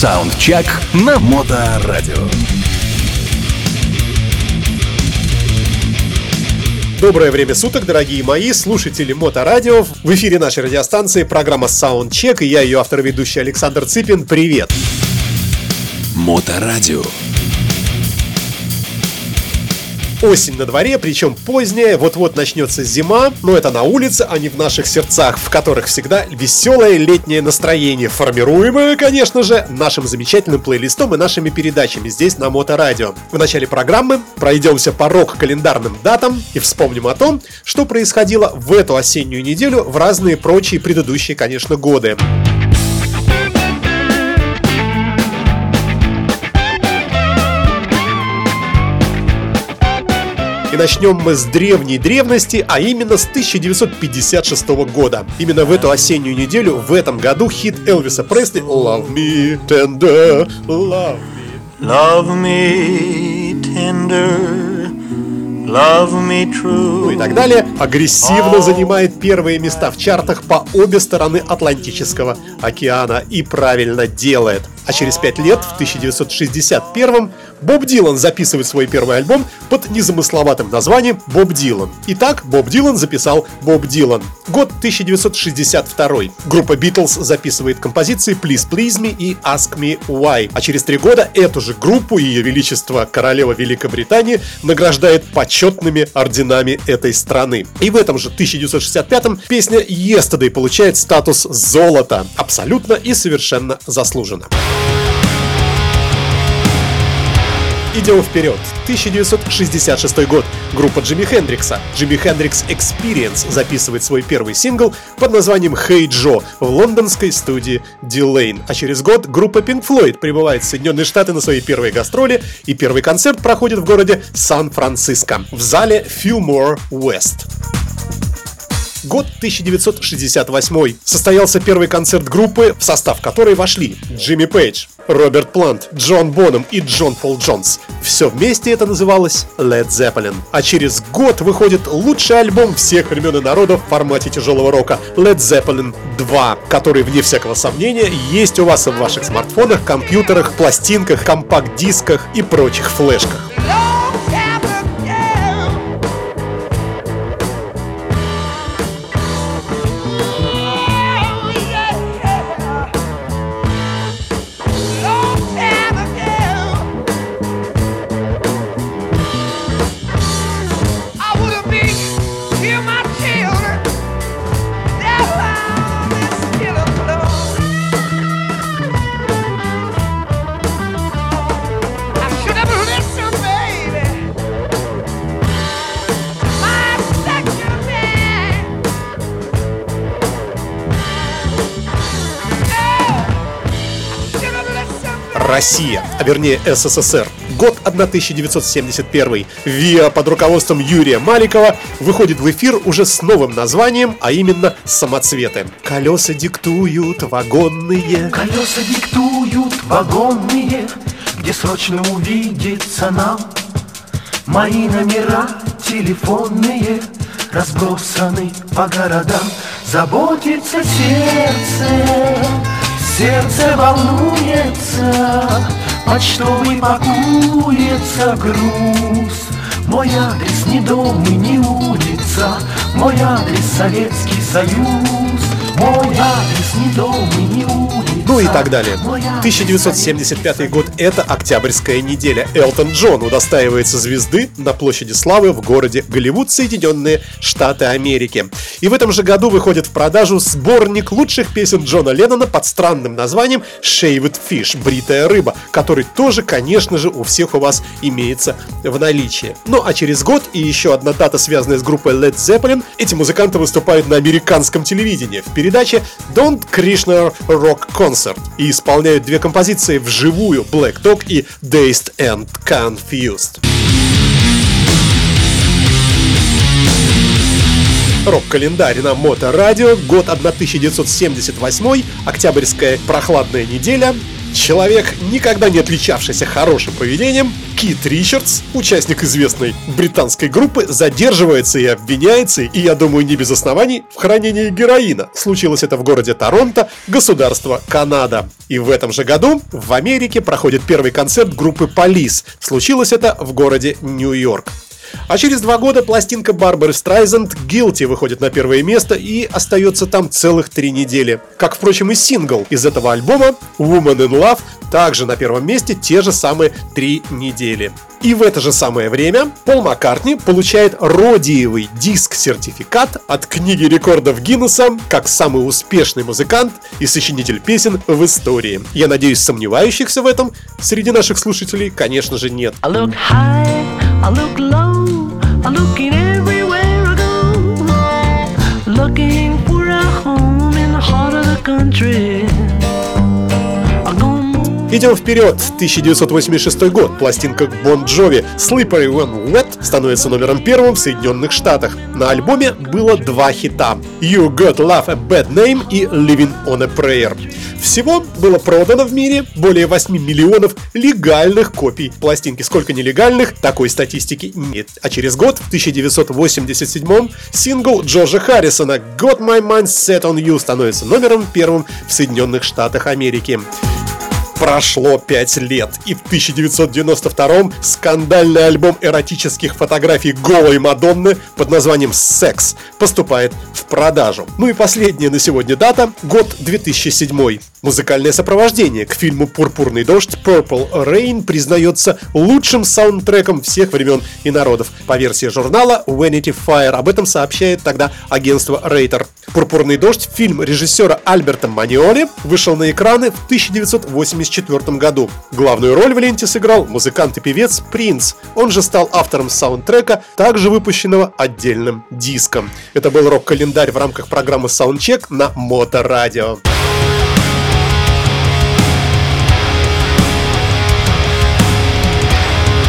Саундчек на Моторадио. Доброе время суток, дорогие мои слушатели Моторадио. В эфире нашей радиостанции программа Soundcheck, и я ее автор ведущий Александр Цыпин. Привет! Моторадио. Осень на дворе, причем поздняя, вот-вот начнется зима, но это на улице, а не в наших сердцах, в которых всегда веселое летнее настроение, формируемое, конечно же, нашим замечательным плейлистом и нашими передачами здесь на Моторадио. В начале программы пройдемся по рок-календарным датам и вспомним о том, что происходило в эту осеннюю неделю в разные прочие предыдущие, конечно, годы. И начнем мы с древней древности, а именно с 1956 года. Именно в эту осеннюю неделю, в этом году, хит Элвиса Пресли «Love me tender, love me». Love me tender, love me true. Ну и так далее, агрессивно занимает первые места в чартах по обе стороны Атлантического океана и правильно делает. А через пять лет, в 1961 Боб Дилан записывает свой первый альбом под незамысловатым названием «Боб Дилан». Итак, Боб Дилан записал «Боб Дилан». Год 1962. Группа Битлз записывает композиции «Please Please Me» и «Ask Me Why». А через три года эту же группу Ее Величество Королева Великобритании награждает почетными орденами этой страны. И в этом же 1965-м песня «Yesterday» получает статус золота. Абсолютно и совершенно заслуженно. Идем вперед. 1966 год. Группа Джимми Хендрикса, Jimi Hendrix Experience, записывает свой первый сингл под названием Hey Joe в лондонской студии De Lane. А через год группа Pink Floyd прибывает в Соединенные Штаты на свои первые гастроли, и первый концерт проходит в городе Сан-Франциско в зале Fillmore West. Год 1968. Состоялся первый концерт группы, в состав которой вошли Джимми Пейдж, Роберт Плант, Джон Боном и Джон Пол Джонс. Все вместе это называлось Led Zeppelin. А через год выходит лучший альбом всех времен и народов в формате тяжелого рока Led Zeppelin 2, который, вне всякого сомнения, есть у вас в ваших смартфонах, компьютерах, пластинках, компакт-дисках и прочих флешках. Россия, а вернее СССР. Год 1971. ВИА под руководством Юрия Маликова выходит в эфир уже с новым названием, а именно «Самоцветы». Колеса диктуют вагонные. Колеса диктуют вагонные, где срочно увидится нам. Мои номера телефонные разбросаны по городам. Заботится сердце Сердце волнуется, почтовый пакуется груз. Мой адрес не дом и не улица, мой адрес Советский Союз. Мой адрес не дом и не улица. Ну и так далее. 1975 год – это Октябрьская неделя. Элтон Джон удостаивается звезды на площади славы в городе Голливуд, Соединенные Штаты Америки. И в этом же году выходит в продажу сборник лучших песен Джона Леннона под странным названием Shaved Fish – бритая рыба, который тоже, конечно же, у всех у вас имеется в наличии. Ну а через год и еще одна дата, связанная с группой Led Zeppelin, эти музыканты выступают на американском телевидении в передаче Don't Krishna Rock Concert и исполняют две композиции вживую Black Dog и Dazed and Confused. Рок-календарь на Моторадио, год 1978, октябрьская прохладная неделя, Человек, никогда не отличавшийся хорошим поведением, Кит Ричардс, участник известной британской группы, задерживается и обвиняется, и, я думаю, не без оснований, в хранении героина. Случилось это в городе Торонто, государство Канада. И в этом же году в Америке проходит первый концерт группы Полис. Случилось это в городе Нью-Йорк. А через два года пластинка Барбары Страйзенд «Guilty» выходит на первое место и остается там целых три недели. Как, впрочем, и сингл из этого альбома «Woman in Love» также на первом месте те же самые три недели. И в это же самое время Пол Маккартни получает родиевый диск-сертификат от книги рекордов Гиннесса как самый успешный музыкант и сочинитель песен в истории. Я надеюсь, сомневающихся в этом среди наших слушателей, конечно же, нет. I look high, I look low. Looking everywhere I go, looking for a home in the heart of the country. Идем вперед. 1986 год. Пластинка Bon Jovi Slippery When Wet становится номером первым в Соединенных Штатах. На альбоме было два хита. You Got Love a Bad Name и Living on a Prayer. Всего было продано в мире более 8 миллионов легальных копий пластинки. Сколько нелегальных, такой статистики нет. А через год, в 1987 сингл Джорджа Харрисона «Got My Mind Set On You» становится номером первым в Соединенных Штатах Америки. Прошло 5 лет, и в 1992 скандальный альбом эротических фотографий голой Мадонны под названием «Секс» поступает в продажу. Ну и последняя на сегодня дата – год 2007. Музыкальное сопровождение к фильму «Пурпурный дождь» Purple Rain признается лучшим саундтреком всех времен и народов. По версии журнала Vanity Fair об этом сообщает тогда агентство Рейтер. «Пурпурный дождь» фильм режиссера Альберта Маниоли вышел на экраны в 1984 году. Главную роль в ленте сыграл музыкант и певец Принц. Он же стал автором саундтрека, также выпущенного отдельным диском. Это был рок-календарь в рамках программы Soundcheck на Моторадио. радио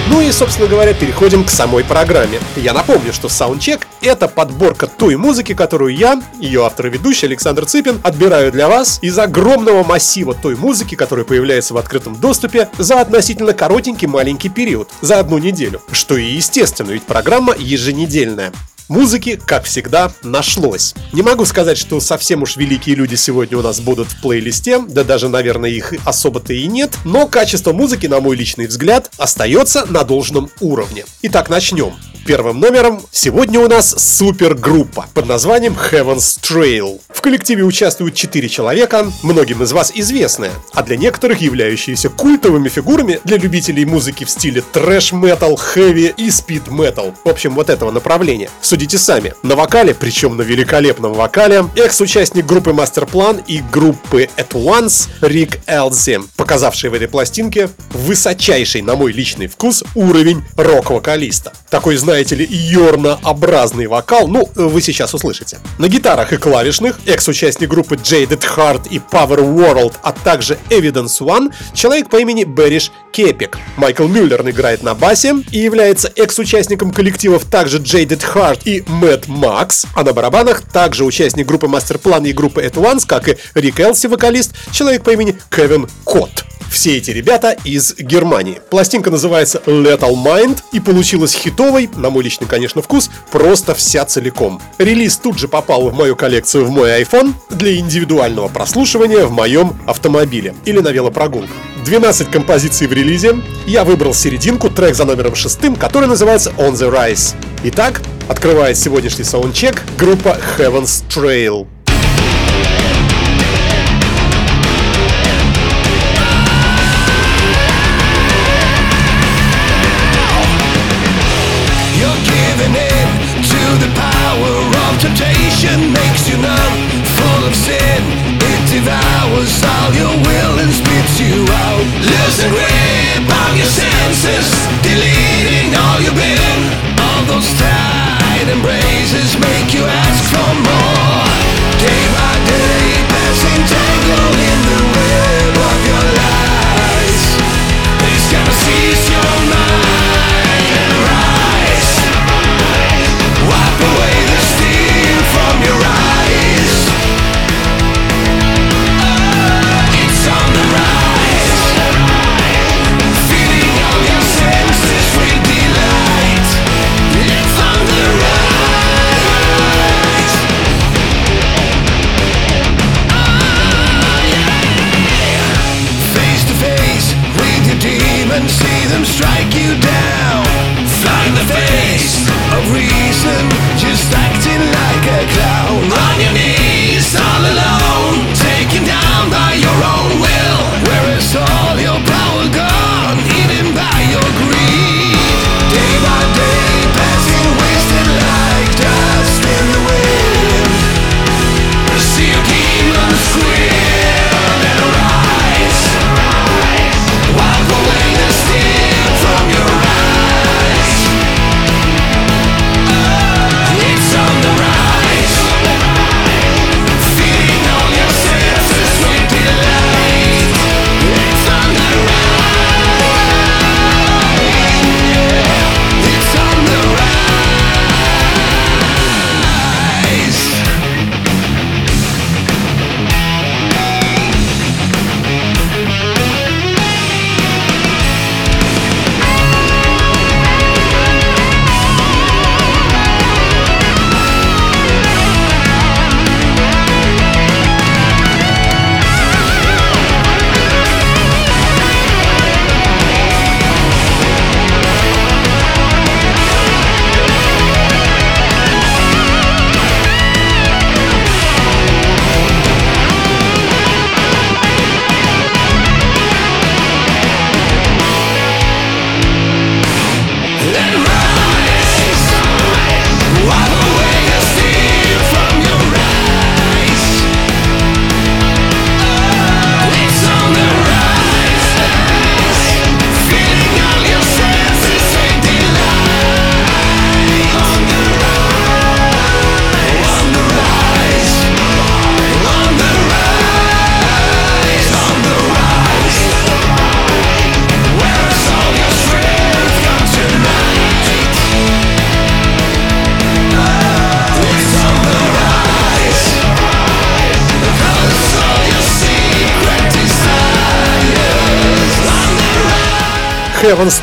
Ну и, собственно говоря, переходим к самой программе. Я напомню, что Soundcheck — это подборка той музыки, которую я, ее автор и ведущий Александр Цыпин, отбираю для вас из огромного массива той музыки, которая появляется в открытом доступе за относительно коротенький маленький период, за одну неделю. Что и естественно, ведь программа еженедельная. Музыки, как всегда, нашлось. Не могу сказать, что совсем уж великие люди сегодня у нас будут в плейлисте, да даже, наверное, их особо-то и нет, но качество музыки, на мой личный взгляд, остается на должном уровне. Итак, начнем. Первым номером сегодня у нас супергруппа под названием Heaven's Trail. В коллективе участвуют 4 человека, многим из вас известные, а для некоторых являющиеся культовыми фигурами для любителей музыки в стиле трэш-метал, хэви и спид-метал. В общем, вот этого направления. Судите сами. На вокале, причем на великолепном вокале, экс-участник группы Masterplan и группы At Once Рик Элзи, показавший в этой пластинке высочайший, на мой личный вкус, уровень рок-вокалиста. Такой, знаете ли, йорно-образный вокал, ну, вы сейчас услышите. На гитарах и клавишных экс-участник группы Jaded Heart и Power World, а также Evidence One, человек по имени Бериш Кепик. Майкл Мюллер играет на басе и является экс-участником коллективов также Jaded Heart и Mad Max, а на барабанах также участник группы Master Plan и группы At Once, как и Рик Элси, вокалист, человек по имени Кевин Кот. Все эти ребята из Германии. Пластинка называется Lethal Mind и получилась хитовой, на мой личный, конечно, вкус, просто вся целиком. Релиз тут же попал в мою коллекцию в мой iPhone для индивидуального прослушивания в моем автомобиле или на велопрогулках. 12 композиций в релизе. Я выбрал серединку, трек за номером шестым, который называется On the Rise. Итак, открывает сегодняшний саундчек группа Heaven's Trail. Senses Deleting all you've been All those tight embraces make you ask for more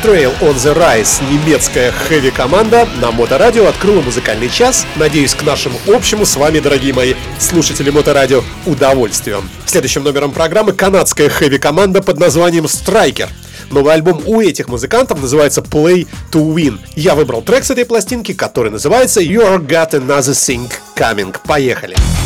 Trail on the Rise, немецкая хэви-команда, на Моторадио открыла музыкальный час. Надеюсь, к нашему общему с вами, дорогие мои слушатели Моторадио, удовольствием. Следующим номером программы канадская хэви-команда под названием Striker. Новый альбом у этих музыкантов называется Play to Win. Я выбрал трек с этой пластинки, который называется You're Got Another Thing Coming. Поехали! Поехали!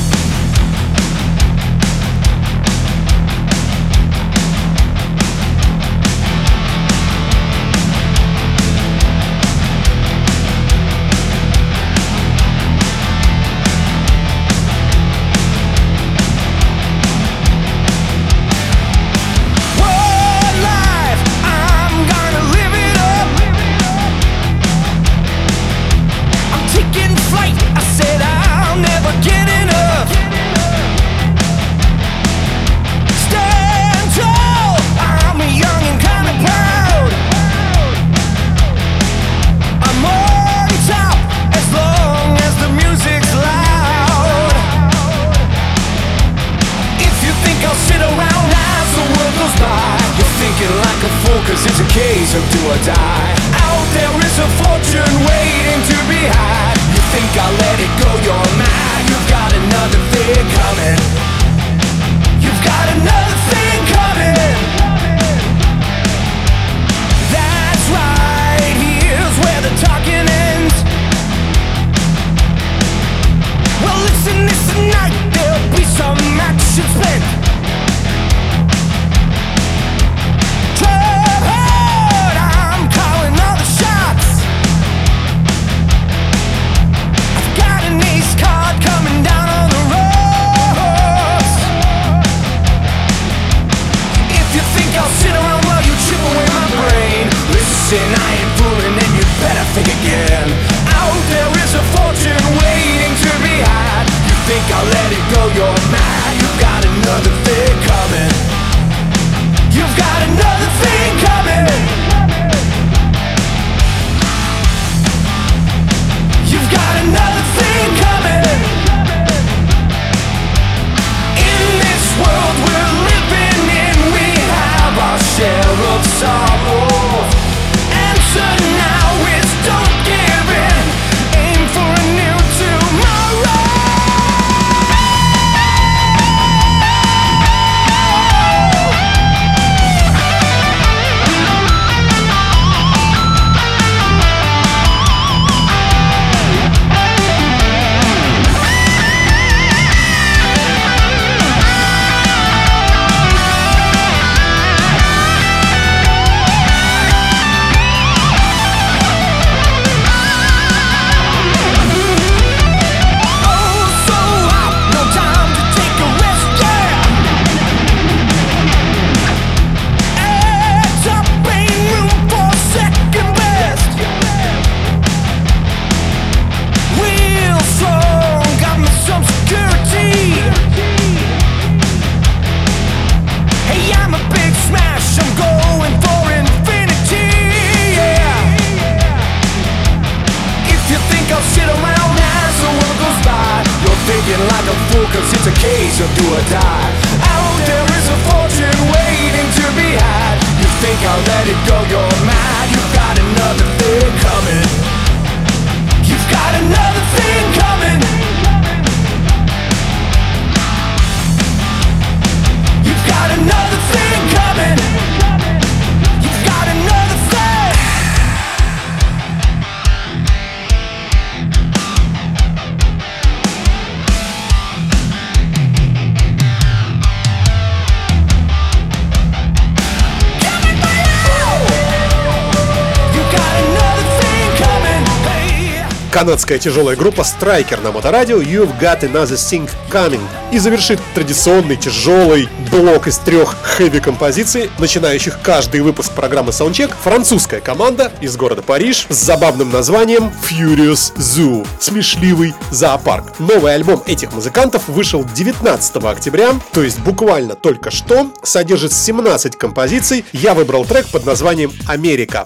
Канадская тяжелая группа Striker на моторадио You've Got Another Thing Coming и завершит традиционный тяжелый блок из трех хэви-композиций, начинающих каждый выпуск программы Soundcheck, французская команда из города Париж с забавным названием Furious Zoo — смешливый зоопарк. Новый альбом этих музыкантов вышел 19 октября, то есть буквально только что, содержит 17 композиций. Я выбрал трек под названием «Америка».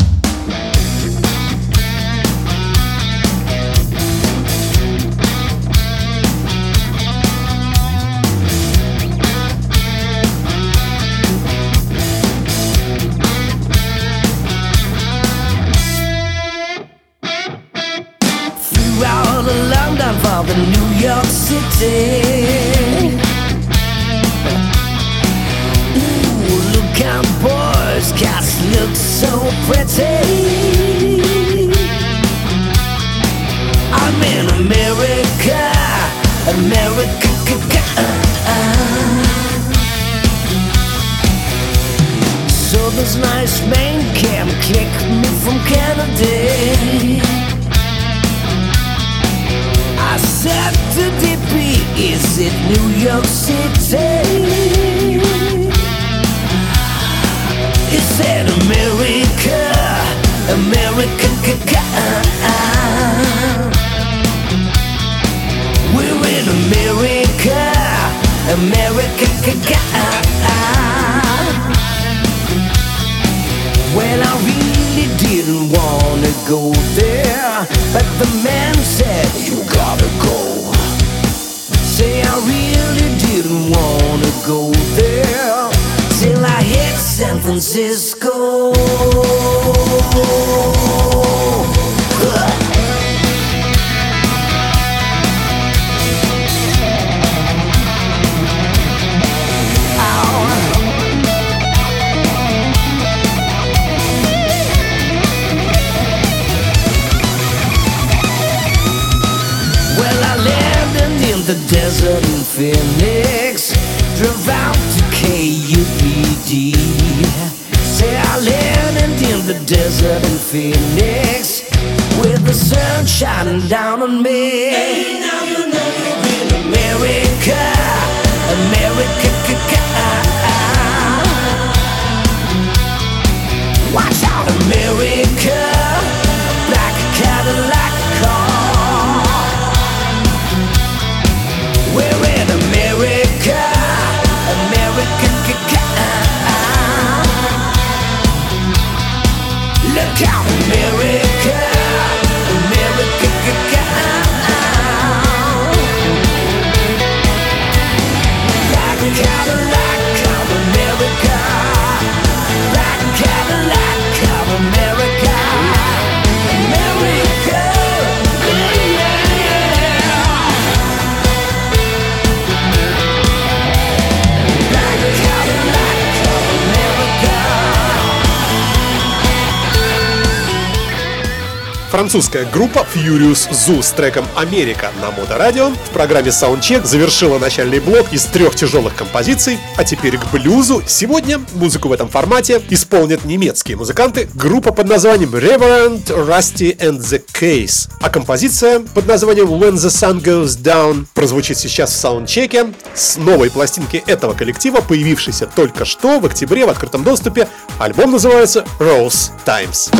Reality. Ooh, look out, boys, cats look so pretty. I'm in America, America. Uh, uh. So this nice man can kick me from Kennedy. To DP, is it New York City? Is it America, America. We're in America, America. Well, I really didn't wanna go but the man said you gotta go. Say I really didn't wanna go there till I hit San Francisco. Phoenix, drove out to KUPD. Landed in the desert in Phoenix, with the sun shining down on me. Французская группа Furious Zoo с треком «Америка» на Моторадио в программе Soundcheck завершила начальный блок из трех тяжелых композиций, а теперь к блюзу. Сегодня музыку в этом формате исполнят немецкие музыканты, группа под названием Reverend Rusty and the Case, а композиция под названием When the Sun Goes Down прозвучит сейчас в саундчеке с новой пластинки этого коллектива, появившейся только что в октябре в открытом доступе. Альбом называется Rose Times.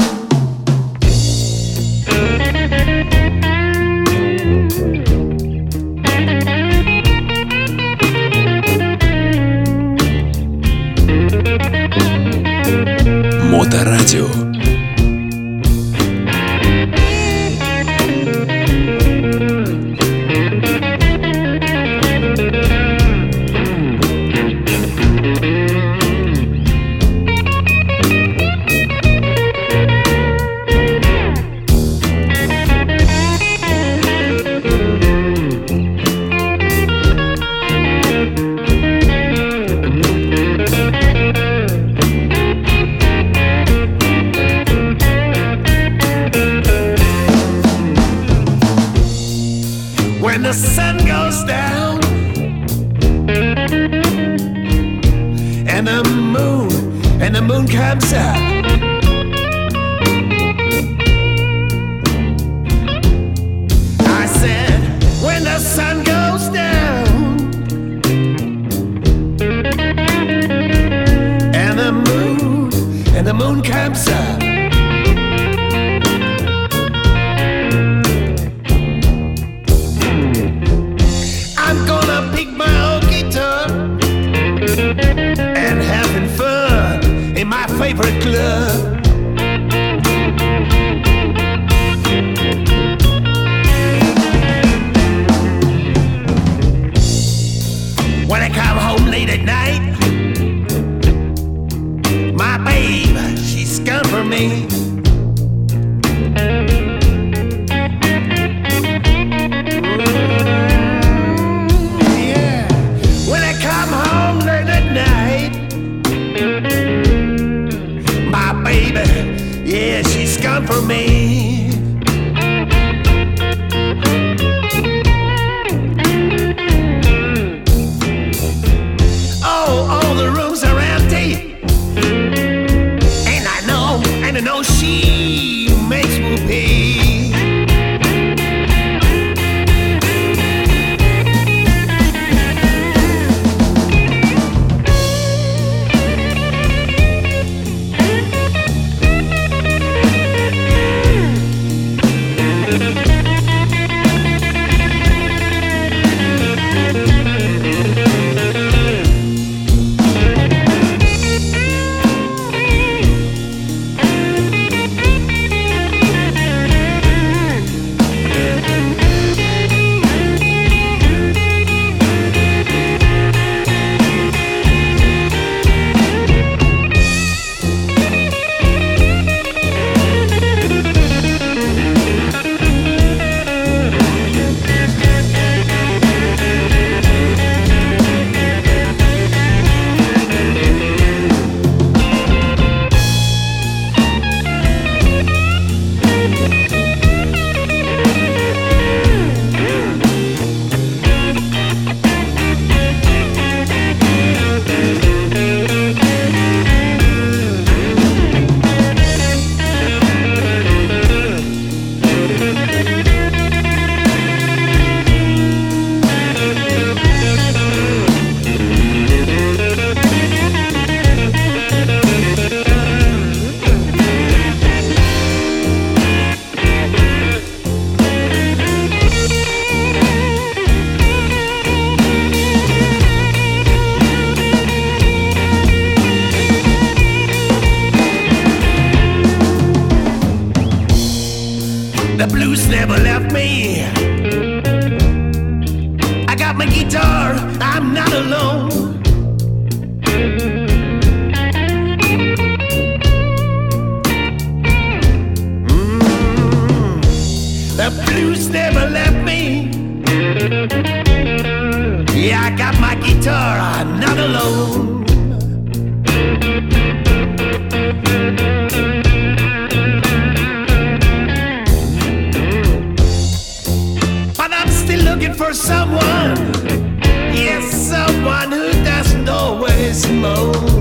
The blues never left me. Yeah, I got my guitar, I'm not alone. But I'm still looking for someone. Yes, someone who doesn't always moan.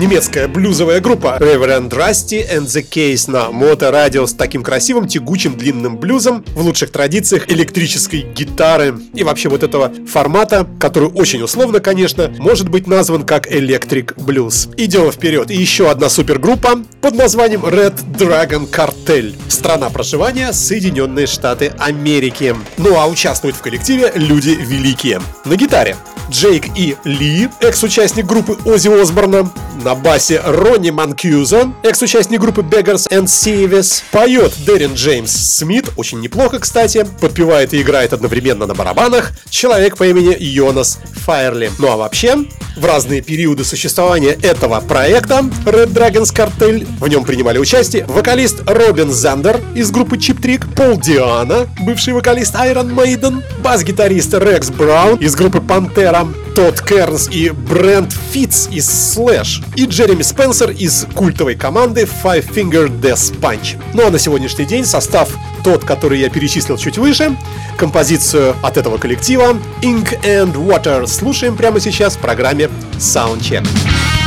Немецкая блюзовая группа Reverend Rusty and the Case на моторадио с таким красивым тягучим длинным блюзом в лучших традициях электрической гитары и вообще вот этого формата, который очень условно, конечно, может быть назван как Electric Blues. Идем вперед. И еще одна супергруппа под названием Red Dragon Cartel. Страна проживания Соединенные Штаты Америки. Ну а участвуют в коллективе люди великие. На гитаре Джейк и Ли, экс-участник группы Оззи Осборна, на басе Ронни Манкьюза, экс-участник группы Beggars and Thieves, поет Дэрин Джеймс Смит, очень неплохо, кстати, подпевает и играет одновременно на барабанах, человек по имени Йонас Файерли. Ну а вообще, в разные периоды существования этого проекта Red Dragons Cartel в нем принимали участие вокалист Робин Зандер из группы Chip Trick, Пол Диана, бывший вокалист Iron Maiden, бас-гитарист Рекс Браун из группы Пантера, Тодд Кернс и Брент Фитц из Slash и Джереми Спенсер из культовой команды Five Finger Death Punch. Ну а на сегодняшний день состав тот, который я перечислил чуть выше, композицию от этого коллектива Ink and Water слушаем прямо сейчас в программе Soundcheck. Amen,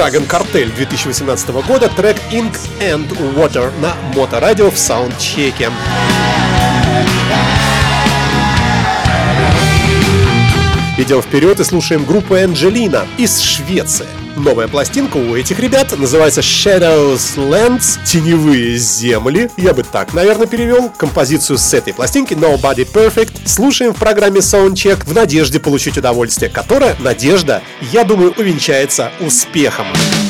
Dragon Cartel 2018 года, трек Ink and Water на моторадио в саундчеке. Идем вперед и слушаем группу Анджелина из Швеции. Новая пластинка у этих ребят называется Shadows Lands Теневые земли. Я бы так, наверное, перевел композицию с этой пластинки Nobody Perfect. Слушаем в программе Soundcheck в надежде получить удовольствие, которое, надежда, я думаю, увенчается успехом. Шведская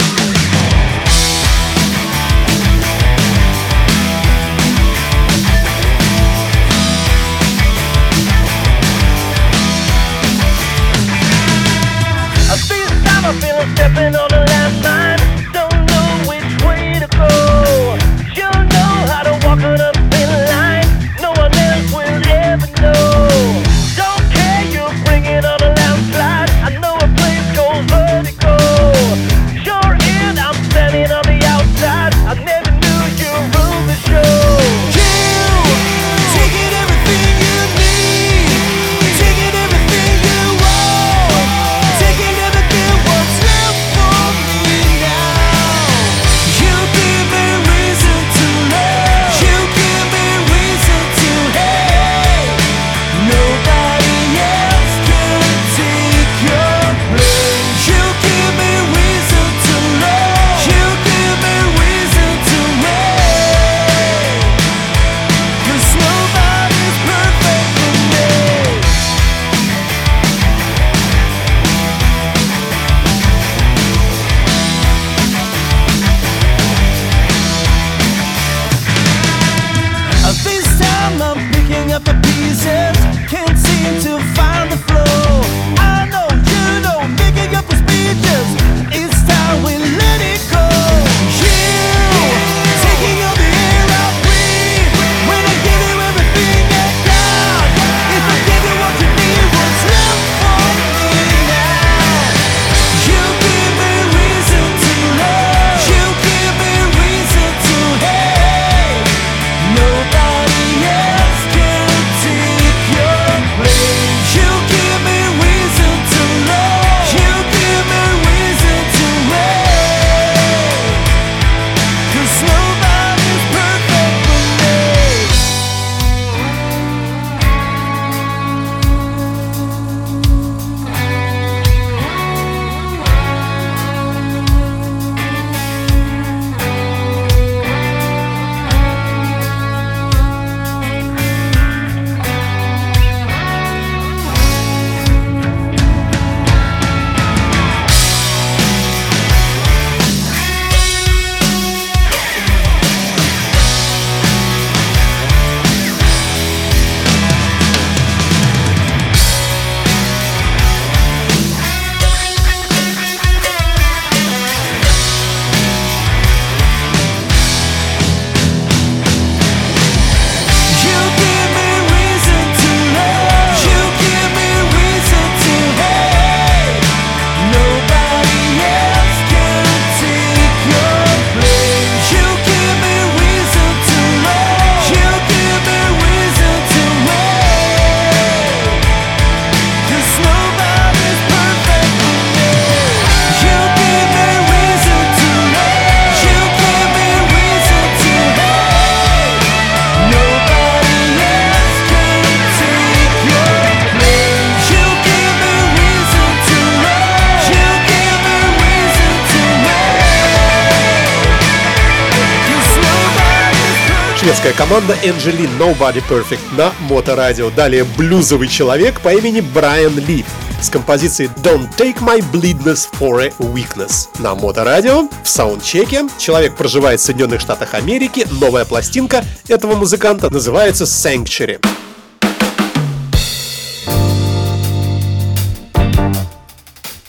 команда Angeline Nobody Perfect на Моторадио. Далее блюзовый человек по имени Брайан Ли с композицией Don't Take My Bleedness for a Weakness на Моторадио в саундчеке. Человек проживает в Соединенных Штатах Америки. Новая пластинка этого музыканта называется Sanctuary.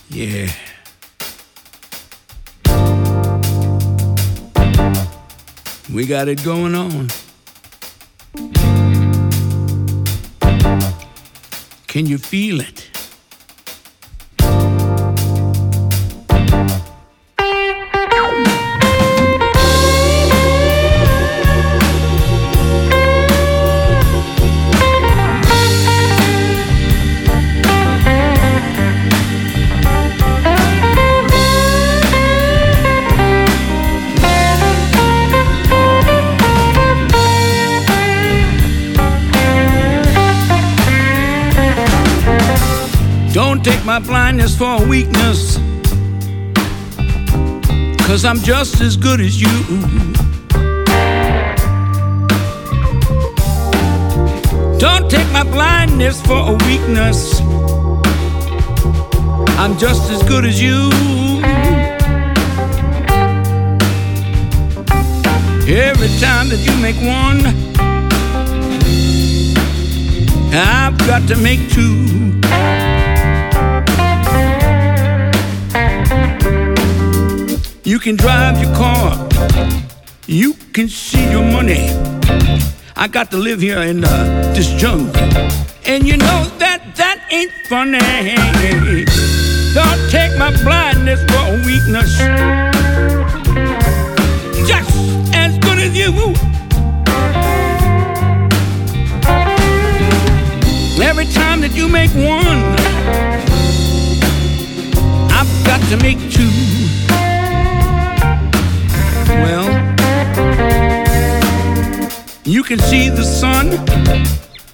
Yeah. We got it going on. Can you feel it? My blindness for weakness. Cause I'm just as good as you. Don't take my blindness for a weakness. I'm just as good as you. Every time that you make one, I've got to make two. Can drive your car, you can see your money. I got to live here in uh, this jungle, and you know that that ain't funny. Don't take my blindness for a weakness. Just as good as you. Every time that you make one, I've got to make two. You can see the sun,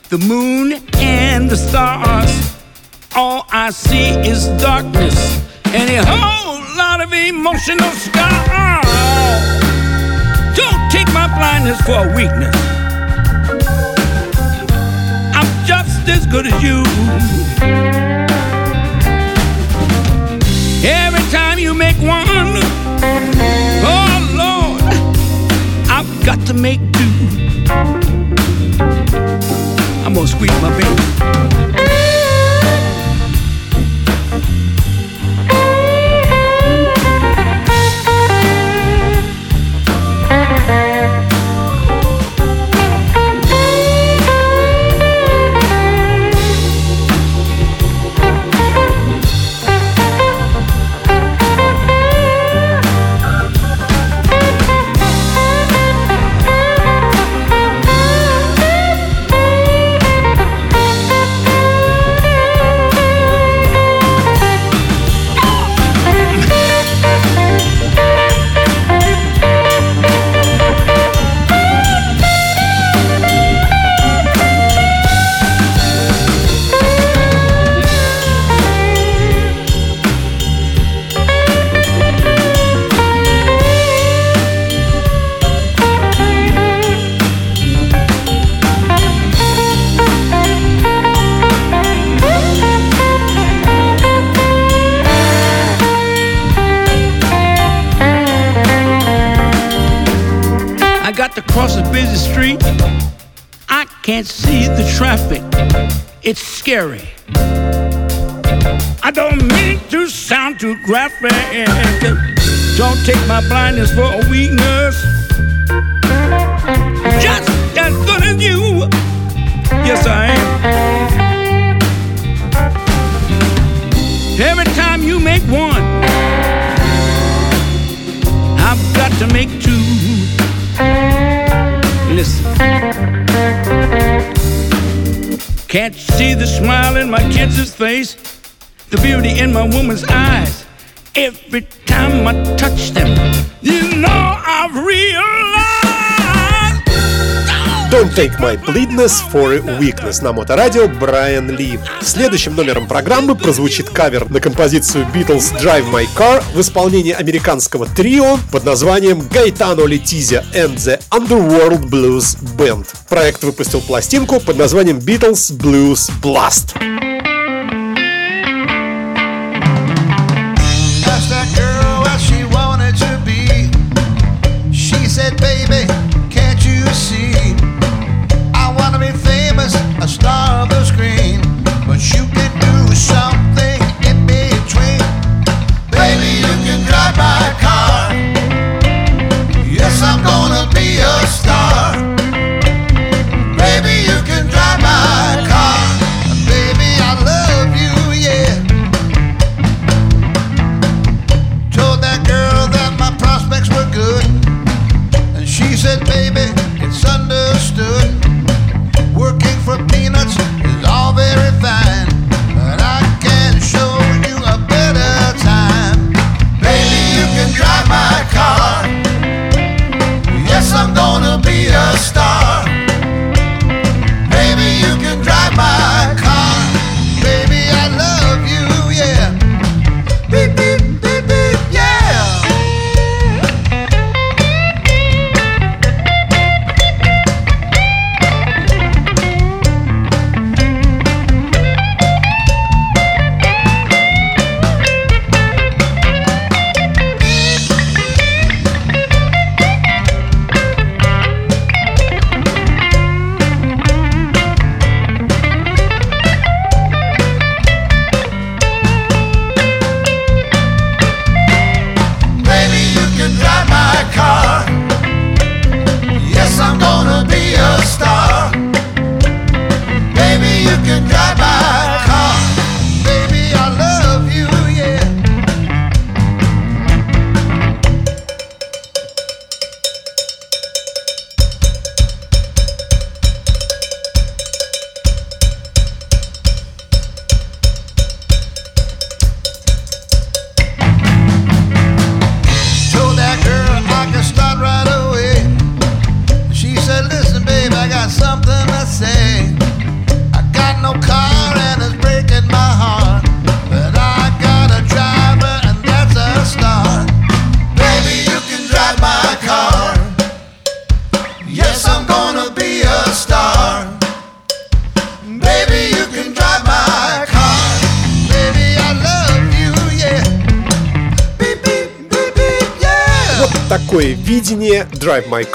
the moon, and the stars. All I see is darkness and a whole lot of emotional scars. Don't take my blindness for a weakness. I'm just as good as you. Every time you make one, oh Lord, I've got to make two. Gonna squeeze my baby. Scary. I don't mean to sound too graphic. Don't take my blindness for a weakness. Kids' face, the beauty in my woman's eyes. Every time I touch them, you know I've realized. Don't Take My Bleedness for a Weakness на моторадио Брайан Ли. Следующим номером программы прозвучит кавер на композицию Beatles Drive My Car в исполнении американского трио под названием Gaetano Letizia and the Underworld Blues Band. Проект выпустил пластинку под названием Beatles Blues Blast. Asked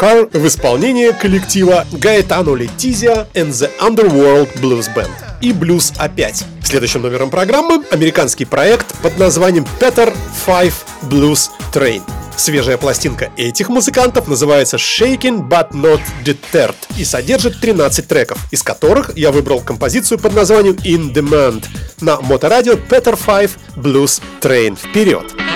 Car в исполнении коллектива Gaetano Letizia and the Underworld Blues Band и блюз опять. Следующим номером программы американский проект под названием Peter Five Blues Train. Свежая пластинка этих музыкантов называется Shaking But Not Deterred и содержит 13 треков, из которых я выбрал композицию под названием In Demand на моторадио Peter Five Blues Train. Вперед! Вперед!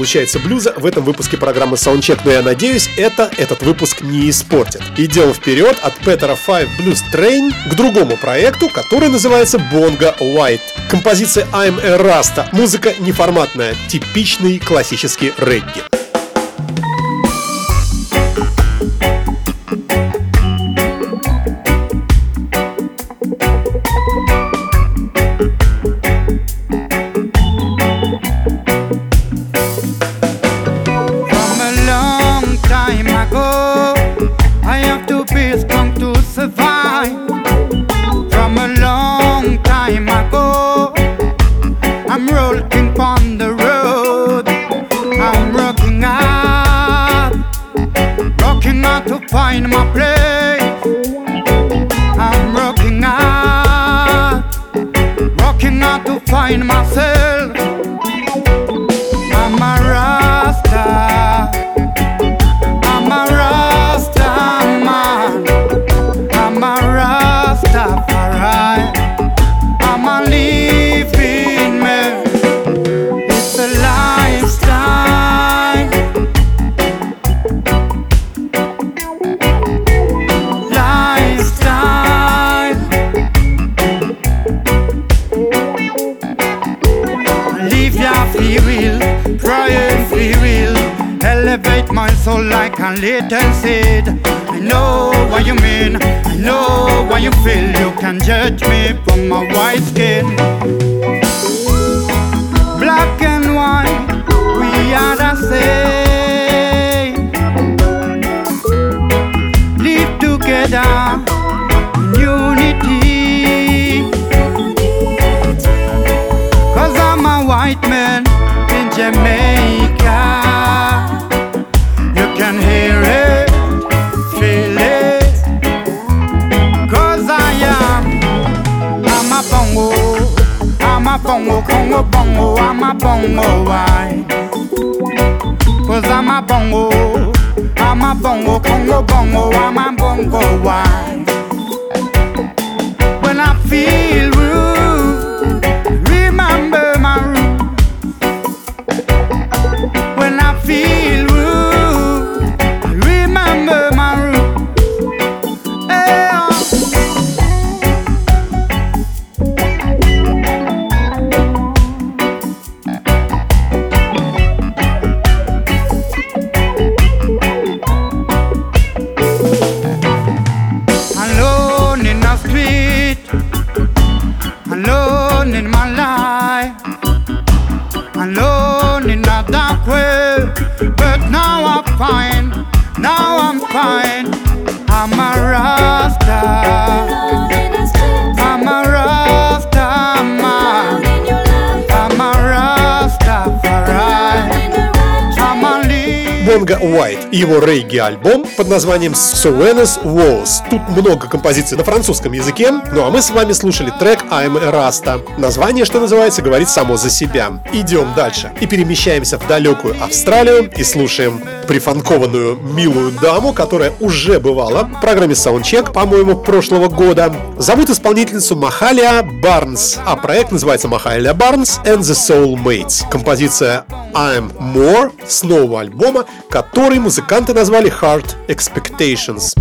Получается блюза в этом выпуске программы Soundcheck, но я надеюсь, это этот выпуск не испортит. Идем вперед от Петера Five Blues Train к другому проекту, который называется Bonga White. Композиция I'm a Rasta. Музыка неформатная, типичный классический регги. Рейги-альбом под названием Suena's Walls. Тут много композиций на французском языке, ну а мы с вами слушали трек I'm a Rasta. Название, что называется, говорит само за себя. Идем дальше и перемещаемся в далекую Австралию и слушаем прифанкованную милую даму, которая уже бывала в программе Soundcheck, по-моему, прошлого года. Зовут исполнительницу Махалия Барнс, а проект называется Махалия Барнс and the Soulmates. Композиция I'm More с нового альбома, который музыканты назвали hard expectations.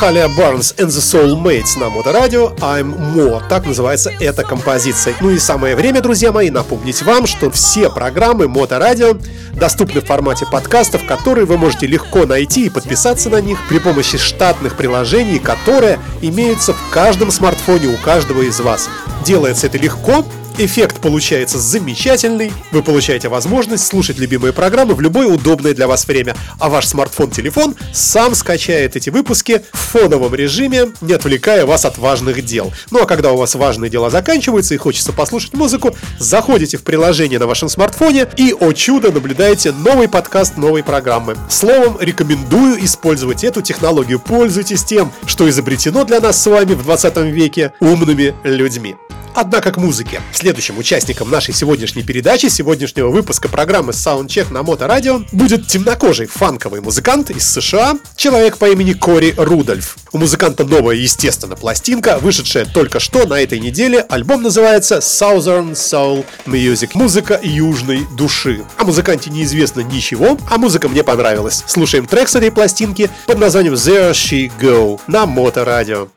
Махалия Барнс and the Soulmates на Моторадио I'm More. Так называется эта композиция. Ну и самое время, друзья мои, напомнить вам, что все программы Моторадио доступны в формате подкастов, которые вы можете легко найти и подписаться на них при помощи штатных приложений, которые имеются в каждом смартфоне у каждого из вас. Делается это легко, Эффект получается замечательный. Вы получаете возможность слушать любимые программы в любое удобное для вас время, а ваш смартфон-телефон сам скачает эти выпуски в фоновом режиме, не отвлекая вас от важных дел. Ну а когда у вас важные дела заканчиваются и хочется послушать музыку, заходите в приложение на вашем смартфоне и, о чудо, наблюдаете новый подкаст новой программы. Словом, рекомендую использовать эту технологию. Пользуйтесь тем, что изобретено для нас с вами в 20 веке умными людьми. Однако к музыке. Следующим участником нашей сегодняшней передачи, сегодняшнего выпуска программы Soundcheck на Моторадио будет темнокожий фанковый музыкант из США, человек по имени Кори Рудольф. У музыканта новая, естественно, пластинка, вышедшая только что на этой неделе. Альбом называется Southern Soul Music. Музыка южной души. О музыканте неизвестно ничего, а музыка мне понравилась. Слушаем трек с этой пластинки под названием There She Go на Моторадио.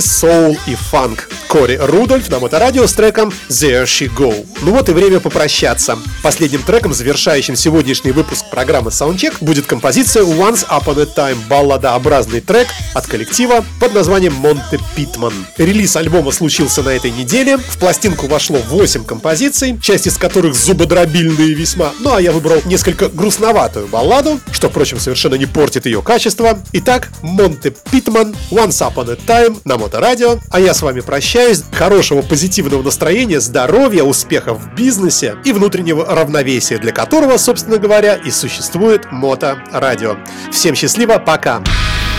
Soul и фанк. Кори Рудольф на Моторадио с треком There She Go. Ну вот и время попрощаться. Последним треком, завершающим сегодняшний выпуск программы Soundcheck, будет композиция Once Upon a Time, балладообразный трек от коллектива под названием Монте Питман. Релиз альбома случился на этой неделе. В пластинку вошло 8 композиций, часть из которых зубодробильные весьма. Ну а я выбрал несколько грустноватую балладу, что, впрочем, совершенно не портит ее качество. Итак, Монте Питман, Once Upon a Time на Моторадио. А я с вами прощаюсь. Хорошего позитивного настроения, здоровья, успехов в бизнесе и внутреннего равновесия, для которого, собственно говоря, и существует Моторадио. Всем счастливо, пока! Пока.